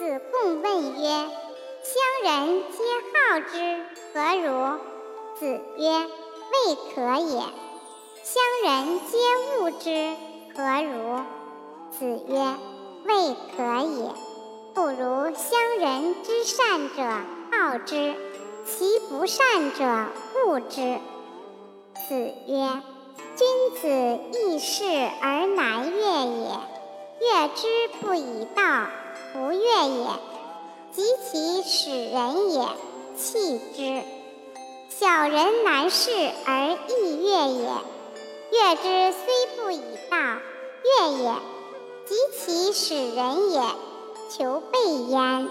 子贡问曰：“乡人皆好之，何如？”子曰：“未可也。”乡人皆恶之，何如？子曰：“未可也。不如乡人之善者好之，其不善者恶之。”子曰：“君子易事而难悦也。悦之不以道，不悦也；及其使人也，弃之。小人难事而易悦也。悦之虽不以道，悦也；及其使人也，求备焉。”